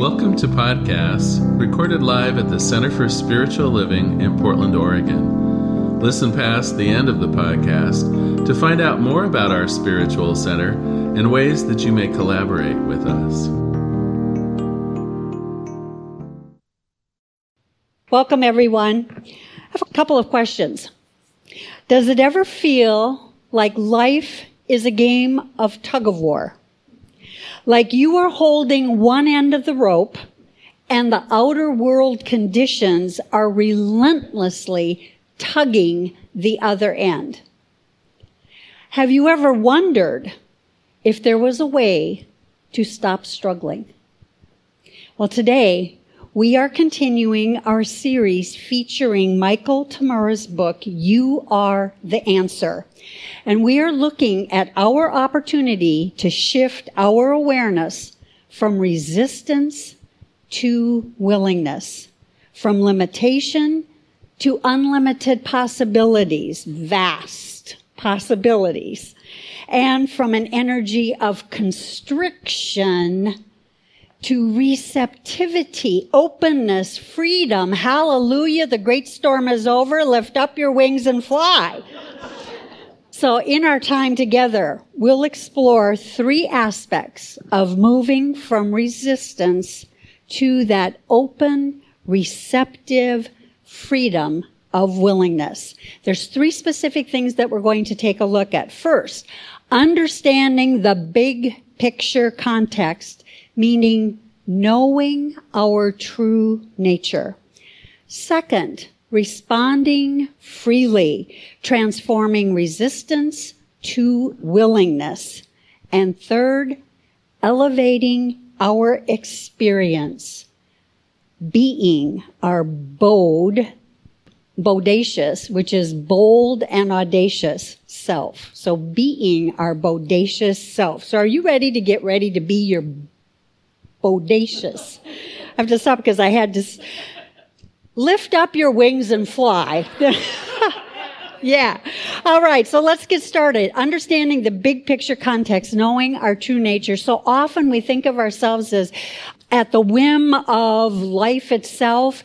Welcome to podcasts recorded live at the Center for Spiritual Living in Portland, Oregon. Listen past the end of the podcast to find out more about our spiritual center and ways that you may collaborate with us. Welcome, everyone. I have a couple of questions. Does it ever feel like life is a game of tug of war? Like you are holding one end of the rope and the outer world conditions are relentlessly tugging the other end. Have you ever wondered if there was a way to stop struggling? Well, today we are continuing our series featuring Michael Tamura's book, You Are the Answer. And we are looking at our opportunity to shift our awareness from resistance to willingness, from limitation to unlimited possibilities, vast possibilities, and from an energy of constriction to receptivity, openness, freedom. Hallelujah. The great storm is over. Lift up your wings and fly. So in our time together, we'll explore three aspects of moving from resistance to that open, receptive freedom of willingness. There's three specific things that we're going to take a look at. First, understanding the big picture context, meaning knowing our true nature. Second, responding freely, transforming resistance to willingness. And third, elevating our experience, being our bold, bodacious, which is bold and audacious self. So being our bodacious self. So are you ready to get ready to be your bodacious? I have to stop because I had to lift up your wings and fly. yeah. All right. So let's get started. Understanding the big picture context, knowing our true nature. So often we think of ourselves as at the whim of life itself.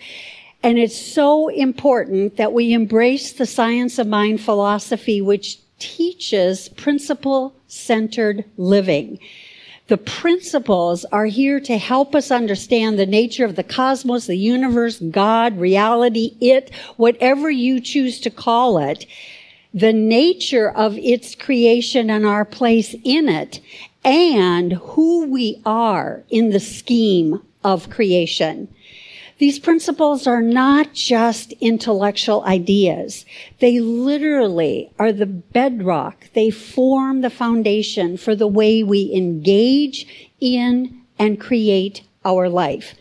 And it's so important that we embrace the science of mind philosophy, which teaches principle centered living. The principles are here to help us understand the nature of the cosmos, the universe, God, reality, it, whatever you choose to call it, the nature of its creation and our place in it, and who we are in the scheme of creation. These principles are not just intellectual ideas. They literally are the bedrock. They form the foundation for the way we engage in and create our life.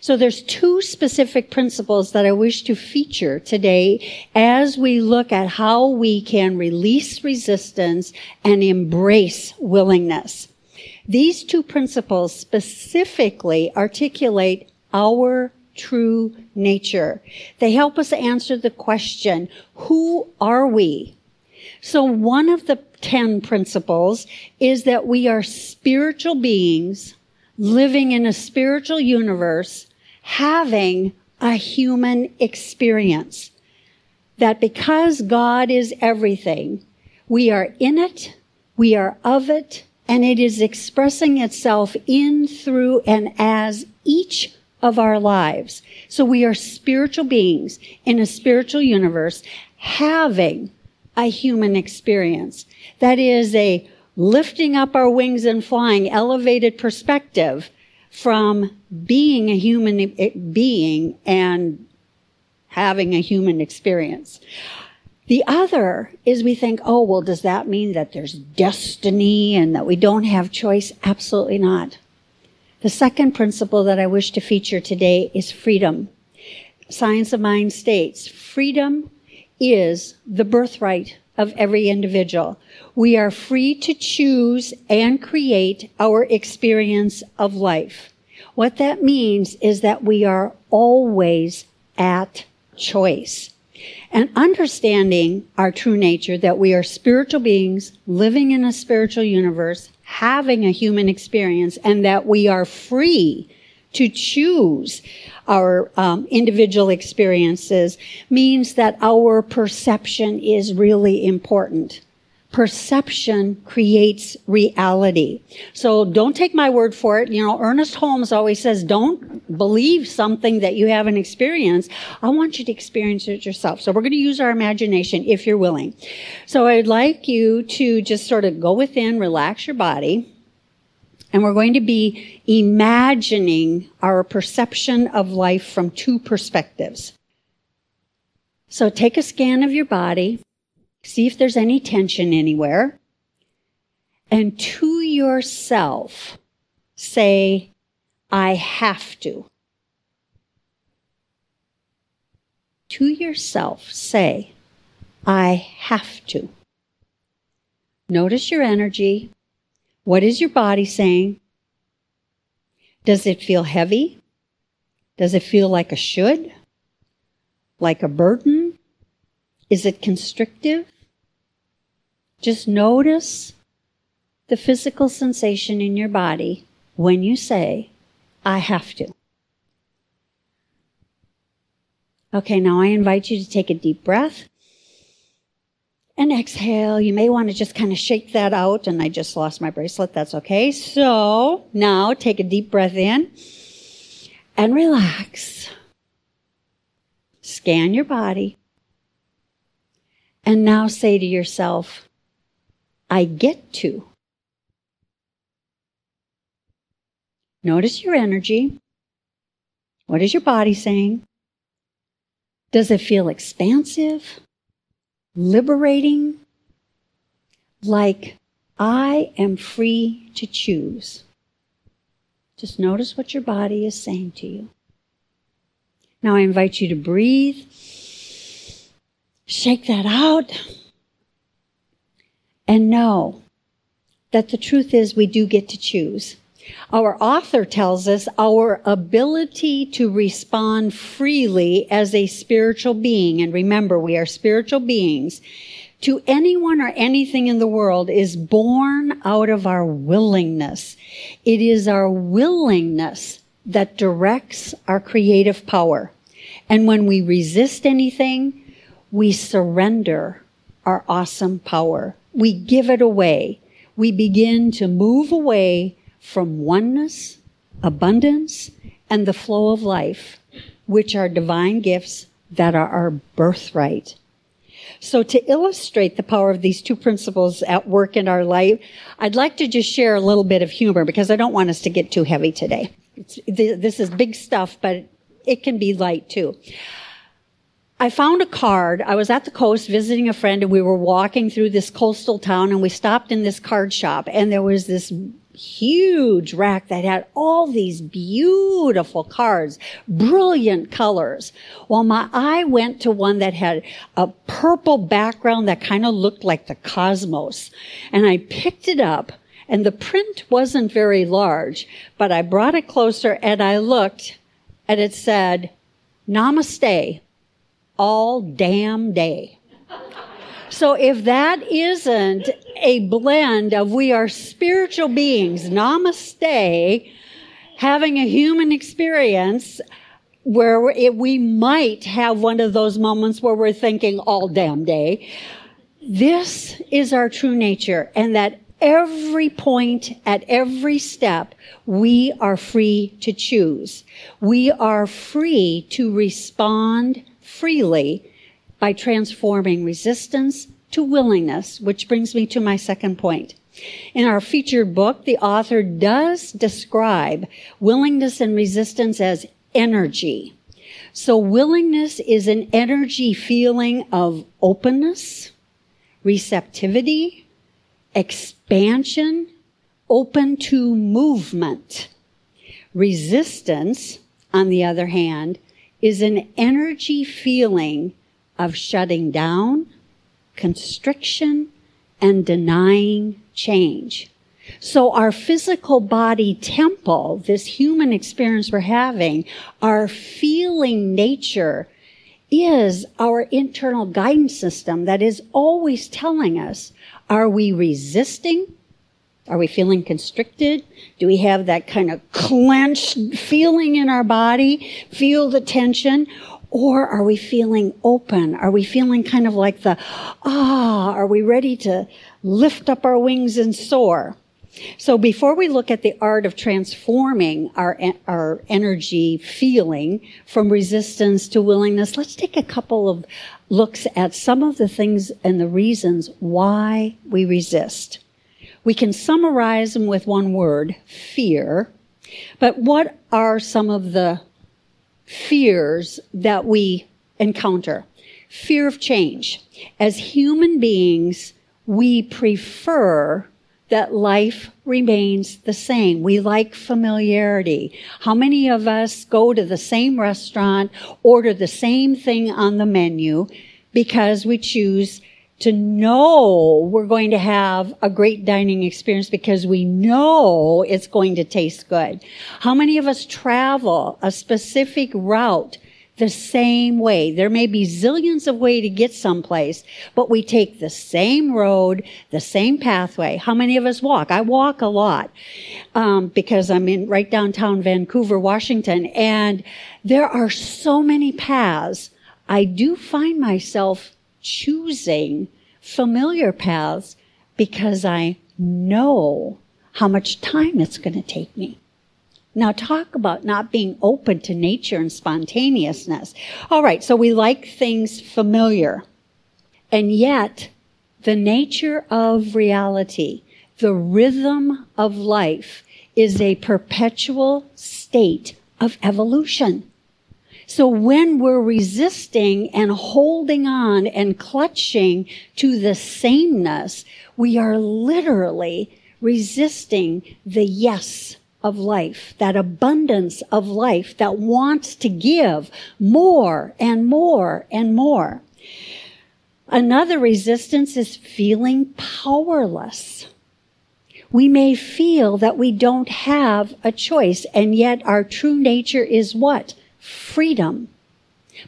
So there's two specific principles that I wish to feature today as we look at how we can release resistance and embrace willingness. These two principles specifically articulate our true nature. They help us answer the question, who are we? So one of the 10 principles is that we are spiritual beings living in a spiritual universe, having a human experience. That because God is everything, we are in it, we are of it, and it is expressing itself in, through, and as each of our lives. So we are spiritual beings in a spiritual universe having a human experience. That is a lifting up our wings and flying, elevated perspective from being a human eh, being and having a human experience. The other is we think, oh, well, does that mean that there's destiny and that we don't have choice? Absolutely not. The second principle that I wish to feature today is freedom. Science of Mind states freedom is the birthright of every individual. We are free to choose and create our experience of life. What that means is that we are always at choice. And understanding our true nature, that we are spiritual beings living in a spiritual universe, having a human experience and that we are free to choose our um, individual experiences means that our perception is really important perception creates reality. So don't take my word for it. You know, Ernest Holmes always says, don't believe something that you haven't experienced. I want you to experience it yourself. So we're going to use our imagination if you're willing. So I'd like you to just sort of go within, relax your body. And we're going to be imagining our perception of life from two perspectives. So take a scan of your body. See if there's any tension anywhere. And to yourself, say, I have to. To yourself, say, I have to. Notice your energy. What is your body saying? Does it feel heavy? Does it feel like a should? Like a burden? Is it constrictive? Just notice the physical sensation in your body when you say, I have to. Okay, now I invite you to take a deep breath and exhale. You may want to just kind of shake that out, and I just lost my bracelet. That's okay. So now take a deep breath in and relax. Scan your body. And now say to yourself, I get to. Notice your energy. What is your body saying? Does it feel expansive, liberating, like I am free to choose? Just notice what your body is saying to you. Now I invite you to breathe. Shake that out and know that the truth is we do get to choose. Our author tells us our ability to respond freely as a spiritual being, and remember, we are spiritual beings, to anyone or anything in the world is born out of our willingness. It is our willingness that directs our creative power. And when we resist anything, we surrender our awesome power we give it away. We begin to move away from oneness, abundance, and the flow of life, which are divine gifts that are our birthright. So to illustrate the power of these two principles at work in our life, I'd like to just share a little bit of humor because I don't want us to get too heavy today. It's, this is big stuff, but it can be light too. I found a card. I was at the coast visiting a friend and we were walking through this coastal town and we stopped in this card shop and there was this huge rack that had all these beautiful cards, brilliant colors. While my eye went to one that had a purple background that kind of looked like the cosmos. And I picked it up and the print wasn't very large, but I brought it closer and I looked and it said, Namaste all damn day. So if that isn't a blend of we are spiritual beings, namaste, having a human experience where it, we might have one of those moments where we're thinking all damn day. This is our true nature and that every point at every step, we are free to choose. We are free to respond freely by transforming resistance to willingness, which brings me to my second point. In our featured book, the author does describe willingness and resistance as energy. So willingness is an energy feeling of openness, receptivity, expansion, open to movement. Resistance, on the other hand, is an energy feeling of shutting down, constriction, and denying change. So our physical body temple, this human experience we're having, our feeling nature is our internal guidance system that is always telling us, are we resisting Are we feeling constricted? Do we have that kind of clenched feeling in our body? Feel the tension? Or are we feeling open? Are we feeling kind of like the, ah, are we ready to lift up our wings and soar? So before we look at the art of transforming our, our energy feeling from resistance to willingness, let's take a couple of looks at some of the things and the reasons why we resist. We can summarize them with one word, fear. But what are some of the fears that we encounter? Fear of change. As human beings, we prefer that life remains the same. We like familiarity. How many of us go to the same restaurant, order the same thing on the menu because we choose to know we're going to have a great dining experience because we know it's going to taste good. How many of us travel a specific route the same way. There may be zillions of ways to get someplace, but we take the same road, the same pathway. How many of us walk? I walk a lot um, because I'm in right downtown Vancouver, Washington, and there are so many paths. I do find myself choosing familiar paths because I know how much time it's going to take me. Now, talk about not being open to nature and spontaneousness. All right, so we like things familiar. And yet, the nature of reality, the rhythm of life, is a perpetual state of evolution. So when we're resisting and holding on and clutching to the sameness, we are literally resisting the yes of life, that abundance of life that wants to give more and more and more. Another resistance is feeling powerless. We may feel that we don't have a choice, and yet our true nature is what? Freedom.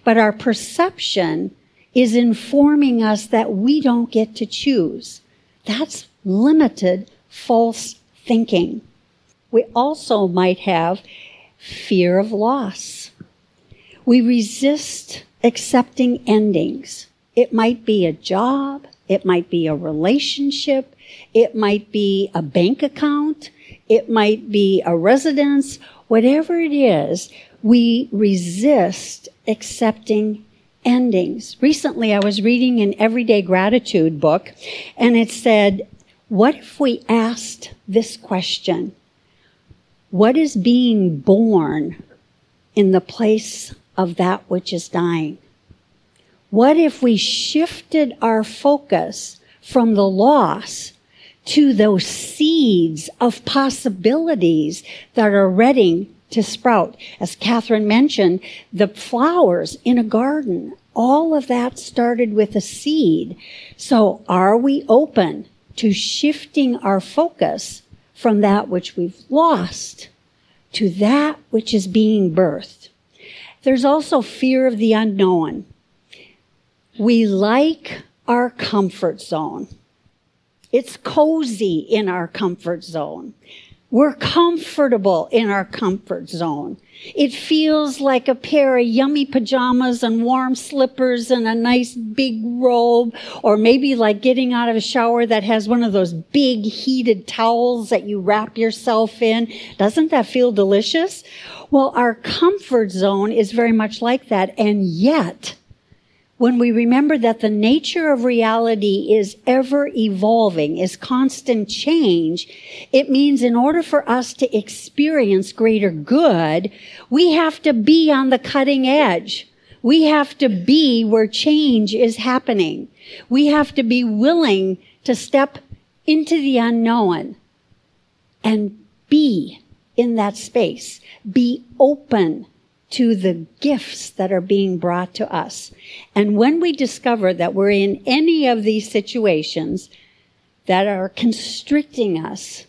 But our perception is informing us that we don't get to choose. That's limited false thinking. We also might have fear of loss. We resist accepting endings. It might be a job. It might be a relationship. It might be a bank account. It might be a residence. Whatever it is, we resist accepting endings. Recently, I was reading an everyday gratitude book and it said, what if we asked this question? What is being born in the place of that which is dying? What if we shifted our focus from the loss to those seeds of possibilities that are ready to sprout? As Catherine mentioned, the flowers in a garden, all of that started with a seed. So are we open to shifting our focus from that which we've lost to that which is being birthed. There's also fear of the unknown. We like our comfort zone. It's cozy in our comfort zone. We're comfortable in our comfort zone. It feels like a pair of yummy pajamas and warm slippers and a nice big robe, or maybe like getting out of a shower that has one of those big heated towels that you wrap yourself in. Doesn't that feel delicious? Well, our comfort zone is very much like that, and yet, when we remember that the nature of reality is ever evolving, is constant change, it means in order for us to experience greater good, we have to be on the cutting edge. We have to be where change is happening. We have to be willing to step into the unknown and be in that space. Be open to the gifts that are being brought to us. And when we discover that we're in any of these situations that are constricting us,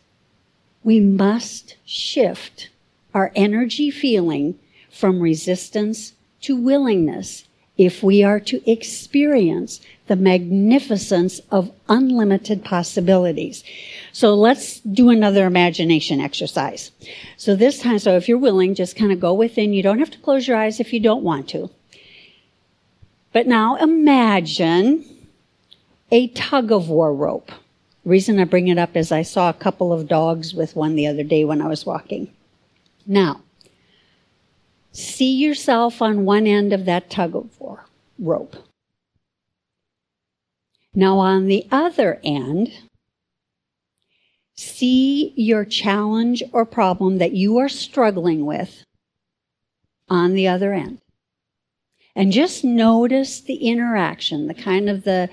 we must shift our energy feeling from resistance to willingness if we are to experience the magnificence of unlimited possibilities. So let's do another imagination exercise. So this time, so if you're willing, just kind of go within. You don't have to close your eyes if you don't want to. But now imagine a tug of war rope. Reason I bring it up is I saw a couple of dogs with one the other day when I was walking. Now, see yourself on one end of that tug of war rope. Now, on the other end, see your challenge or problem that you are struggling with on the other end. And just notice the interaction, the kind of the,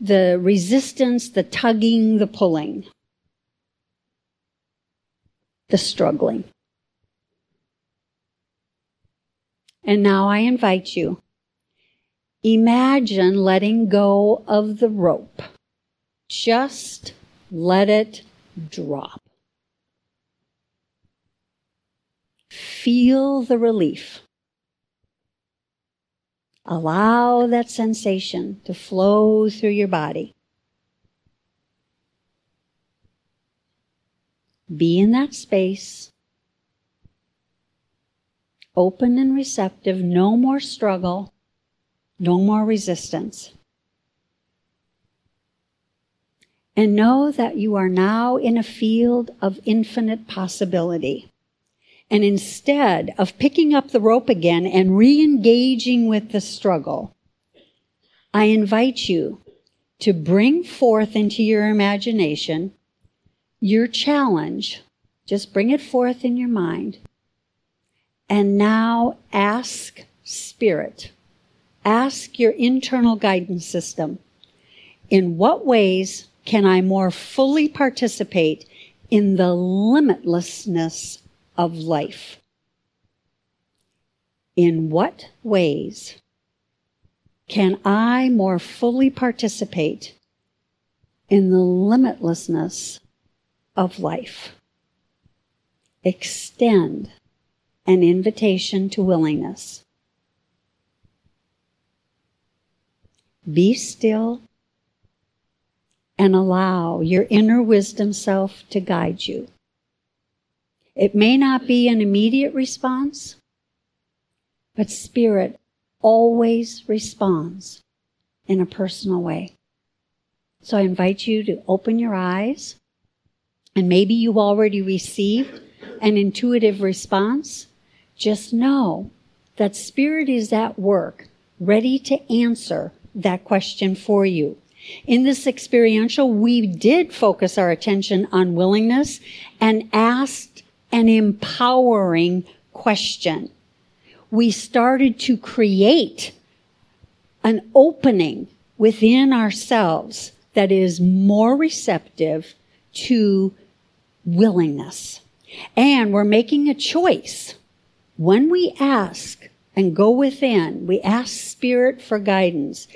the resistance, the tugging, the pulling, the struggling. And now I invite you Imagine letting go of the rope. Just let it drop. Feel the relief. Allow that sensation to flow through your body. Be in that space. Open and receptive, no more struggle. No more resistance. And know that you are now in a field of infinite possibility. And instead of picking up the rope again and re engaging with the struggle, I invite you to bring forth into your imagination your challenge. Just bring it forth in your mind. And now ask Spirit Ask your internal guidance system in what ways can I more fully participate in the limitlessness of life? In what ways can I more fully participate in the limitlessness of life? Extend an invitation to willingness. Be still and allow your inner wisdom self to guide you. It may not be an immediate response, but spirit always responds in a personal way. So I invite you to open your eyes and maybe you've already received an intuitive response. Just know that spirit is at work, ready to answer that question for you. In this experiential, we did focus our attention on willingness and asked an empowering question. We started to create an opening within ourselves that is more receptive to willingness. And we're making a choice. When we ask, and go within, we ask Spirit for guidance,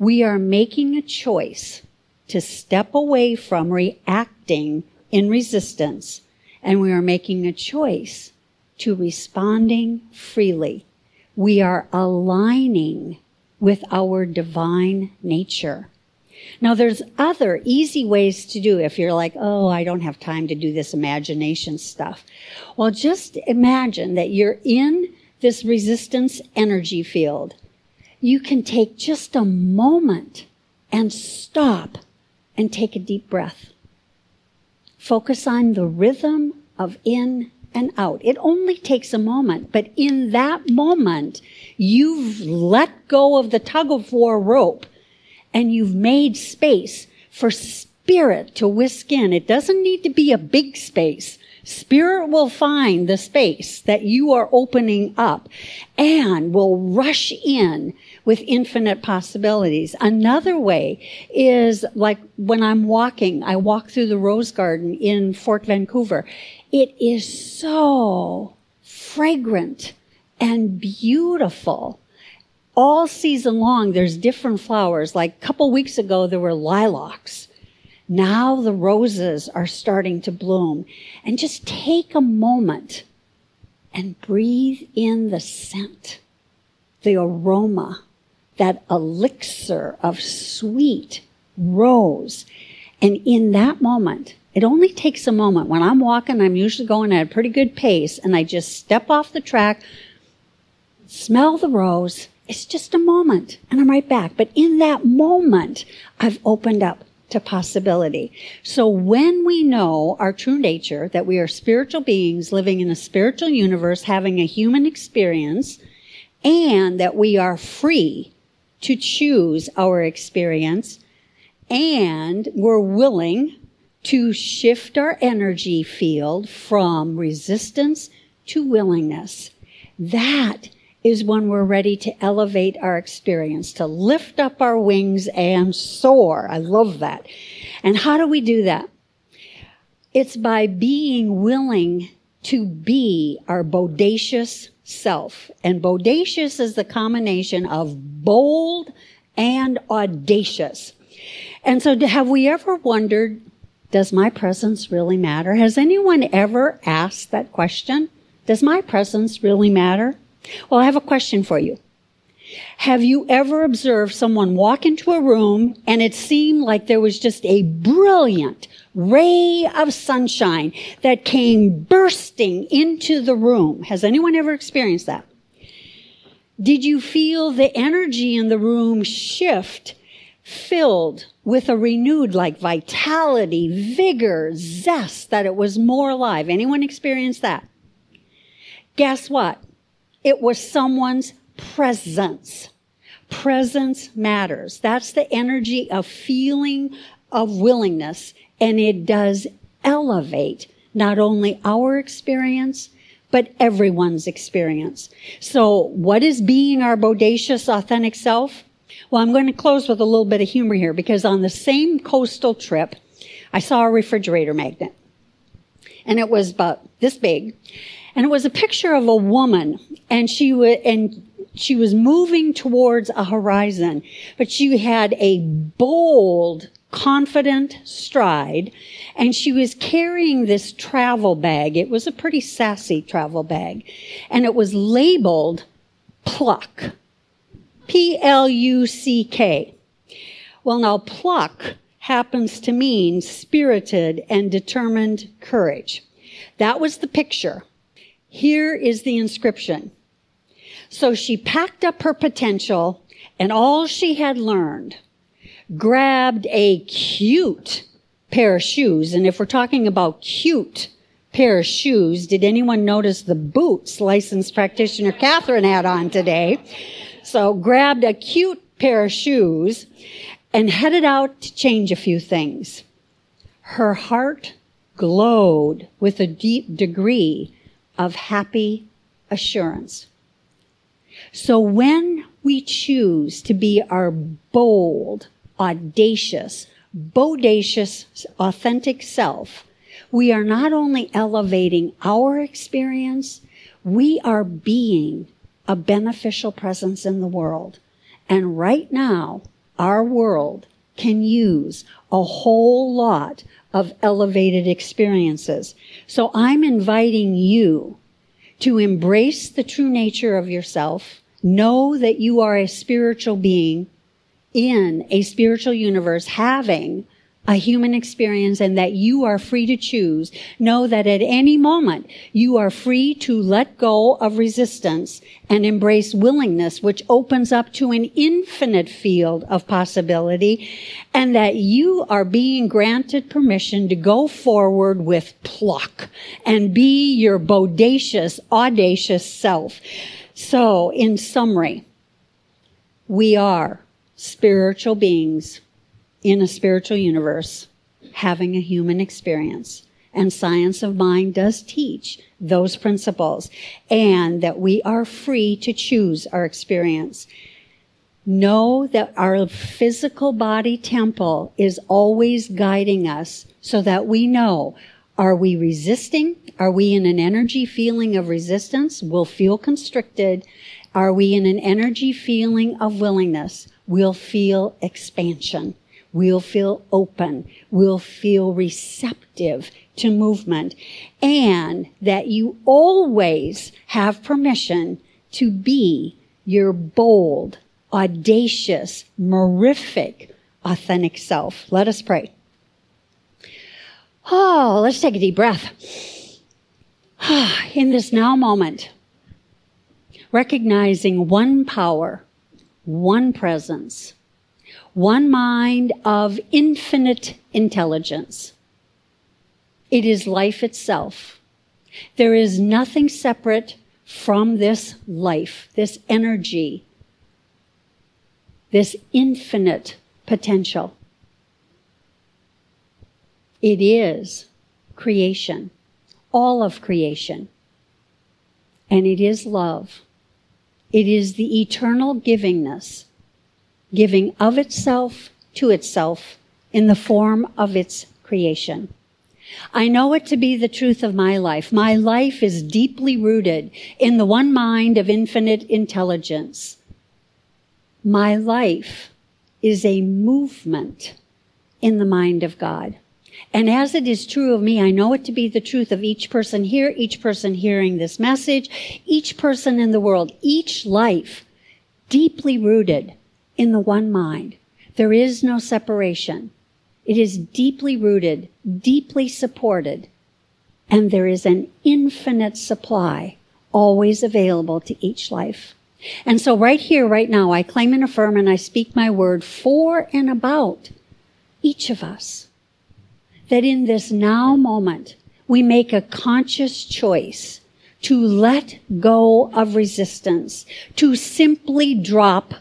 we are making a choice to step away from reacting in resistance, and we are making a choice to responding freely. We are aligning with our divine nature. Now there's other easy ways to do if you're like, oh, I don't have time to do this imagination stuff. Well, just imagine that you're in this resistance energy field, you can take just a moment and stop and take a deep breath. Focus on the rhythm of in and out. It only takes a moment, but in that moment, you've let go of the tug of war rope and you've made space for spirit to whisk in. It doesn't need to be a big space. Spirit will find the space that you are opening up and will rush in with infinite possibilities. Another way is like when I'm walking, I walk through the Rose Garden in Fort Vancouver. It is so fragrant and beautiful all season long there's different flowers like a couple weeks ago there were lilacs now the roses are starting to bloom. And just take a moment and breathe in the scent, the aroma, that elixir of sweet rose. And in that moment, it only takes a moment. When I'm walking, I'm usually going at a pretty good pace, and I just step off the track, smell the rose. It's just a moment, and I'm right back. But in that moment, I've opened up to possibility. So when we know our true nature, that we are spiritual beings living in a spiritual universe, having a human experience, and that we are free to choose our experience, and we're willing to shift our energy field from resistance to willingness. That is when we're ready to elevate our experience, to lift up our wings and soar. I love that. And how do we do that? It's by being willing to be our bodacious self. And bodacious is the combination of bold and audacious. And so have we ever wondered, does my presence really matter? Has anyone ever asked that question? Does my presence really matter? Well, I have a question for you. Have you ever observed someone walk into a room and it seemed like there was just a brilliant ray of sunshine that came bursting into the room? Has anyone ever experienced that? Did you feel the energy in the room shift, filled with a renewed like vitality, vigor, zest, that it was more alive? Anyone experienced that? Guess what? It was someone's presence. Presence matters. That's the energy of feeling of willingness, and it does elevate not only our experience, but everyone's experience. So what is being our bodacious, authentic self? Well, I'm going to close with a little bit of humor here because on the same coastal trip, I saw a refrigerator magnet. And it was about this big and it was a picture of a woman and she was and she was moving towards a horizon but she had a bold confident stride and she was carrying this travel bag. It was a pretty sassy travel bag and it was labeled pluck. P L U C K. Well now pluck happens to mean spirited and determined courage. That was the picture here is the inscription. So she packed up her potential and all she had learned, grabbed a cute pair of shoes. And if we're talking about cute pair of shoes, did anyone notice the boots licensed practitioner Catherine had on today? So grabbed a cute pair of shoes and headed out to change a few things. Her heart glowed with a deep degree of happy assurance. So when we choose to be our bold, audacious, bodacious, authentic self, we are not only elevating our experience, we are being a beneficial presence in the world. And right now, our world can use a whole lot of elevated experiences. So I'm inviting you to embrace the true nature of yourself, know that you are a spiritual being in a spiritual universe having a human experience and that you are free to choose. Know that at any moment you are free to let go of resistance and embrace willingness, which opens up to an infinite field of possibility and that you are being granted permission to go forward with pluck and be your bodacious, audacious self. So in summary, we are spiritual beings in a spiritual universe having a human experience. And science of mind does teach those principles and that we are free to choose our experience. Know that our physical body temple is always guiding us so that we know are we resisting? Are we in an energy feeling of resistance? We'll feel constricted. Are we in an energy feeling of willingness? We'll feel expansion. We'll feel open. We'll feel receptive to movement and that you always have permission to be your bold, audacious, mirific, authentic self. Let us pray. Oh, let's take a deep breath. In this now moment, recognizing one power, one presence, one mind of infinite intelligence. It is life itself. There is nothing separate from this life, this energy, this infinite potential. It is creation, all of creation. And it is love. It is the eternal givingness, giving of itself to itself in the form of its creation. I know it to be the truth of my life. My life is deeply rooted in the one mind of infinite intelligence. My life is a movement in the mind of God. And as it is true of me, I know it to be the truth of each person here, each person hearing this message, each person in the world, each life deeply rooted in the one mind. There is no separation. It is deeply rooted, deeply supported, and there is an infinite supply always available to each life. And so right here, right now, I claim and affirm and I speak my word for and about each of us that in this now moment, we make a conscious choice to let go of resistance, to simply drop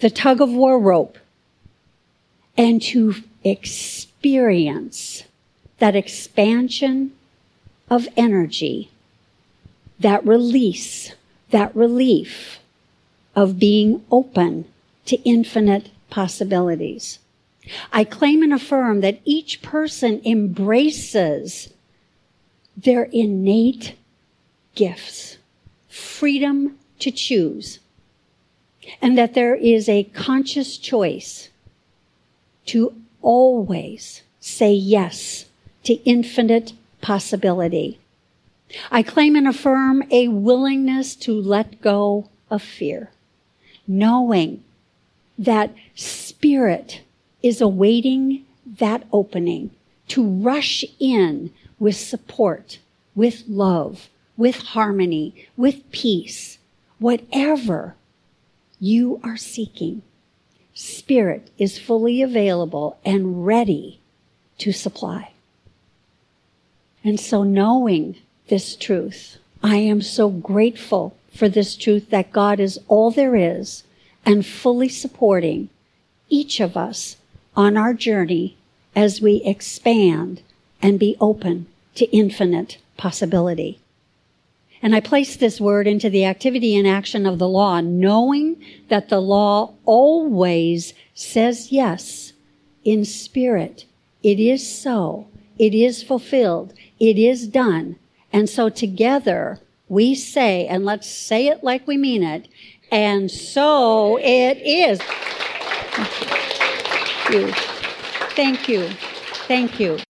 the tug of war rope and to experience that expansion of energy, that release, that relief of being open to infinite possibilities. I claim and affirm that each person embraces their innate gifts, freedom to choose, and that there is a conscious choice to always say yes to infinite possibility. I claim and affirm a willingness to let go of fear, knowing that spirit is awaiting that opening to rush in with support, with love, with harmony, with peace, whatever you are seeking. Spirit is fully available and ready to supply. And so knowing this truth, I am so grateful for this truth that God is all there is and fully supporting each of us on our journey as we expand and be open to infinite possibility. And I place this word into the activity and action of the law, knowing that the law always says yes in spirit. It is so. It is fulfilled. It is done. And so together we say, and let's say it like we mean it, and so it is Thank you. Thank you. Thank you.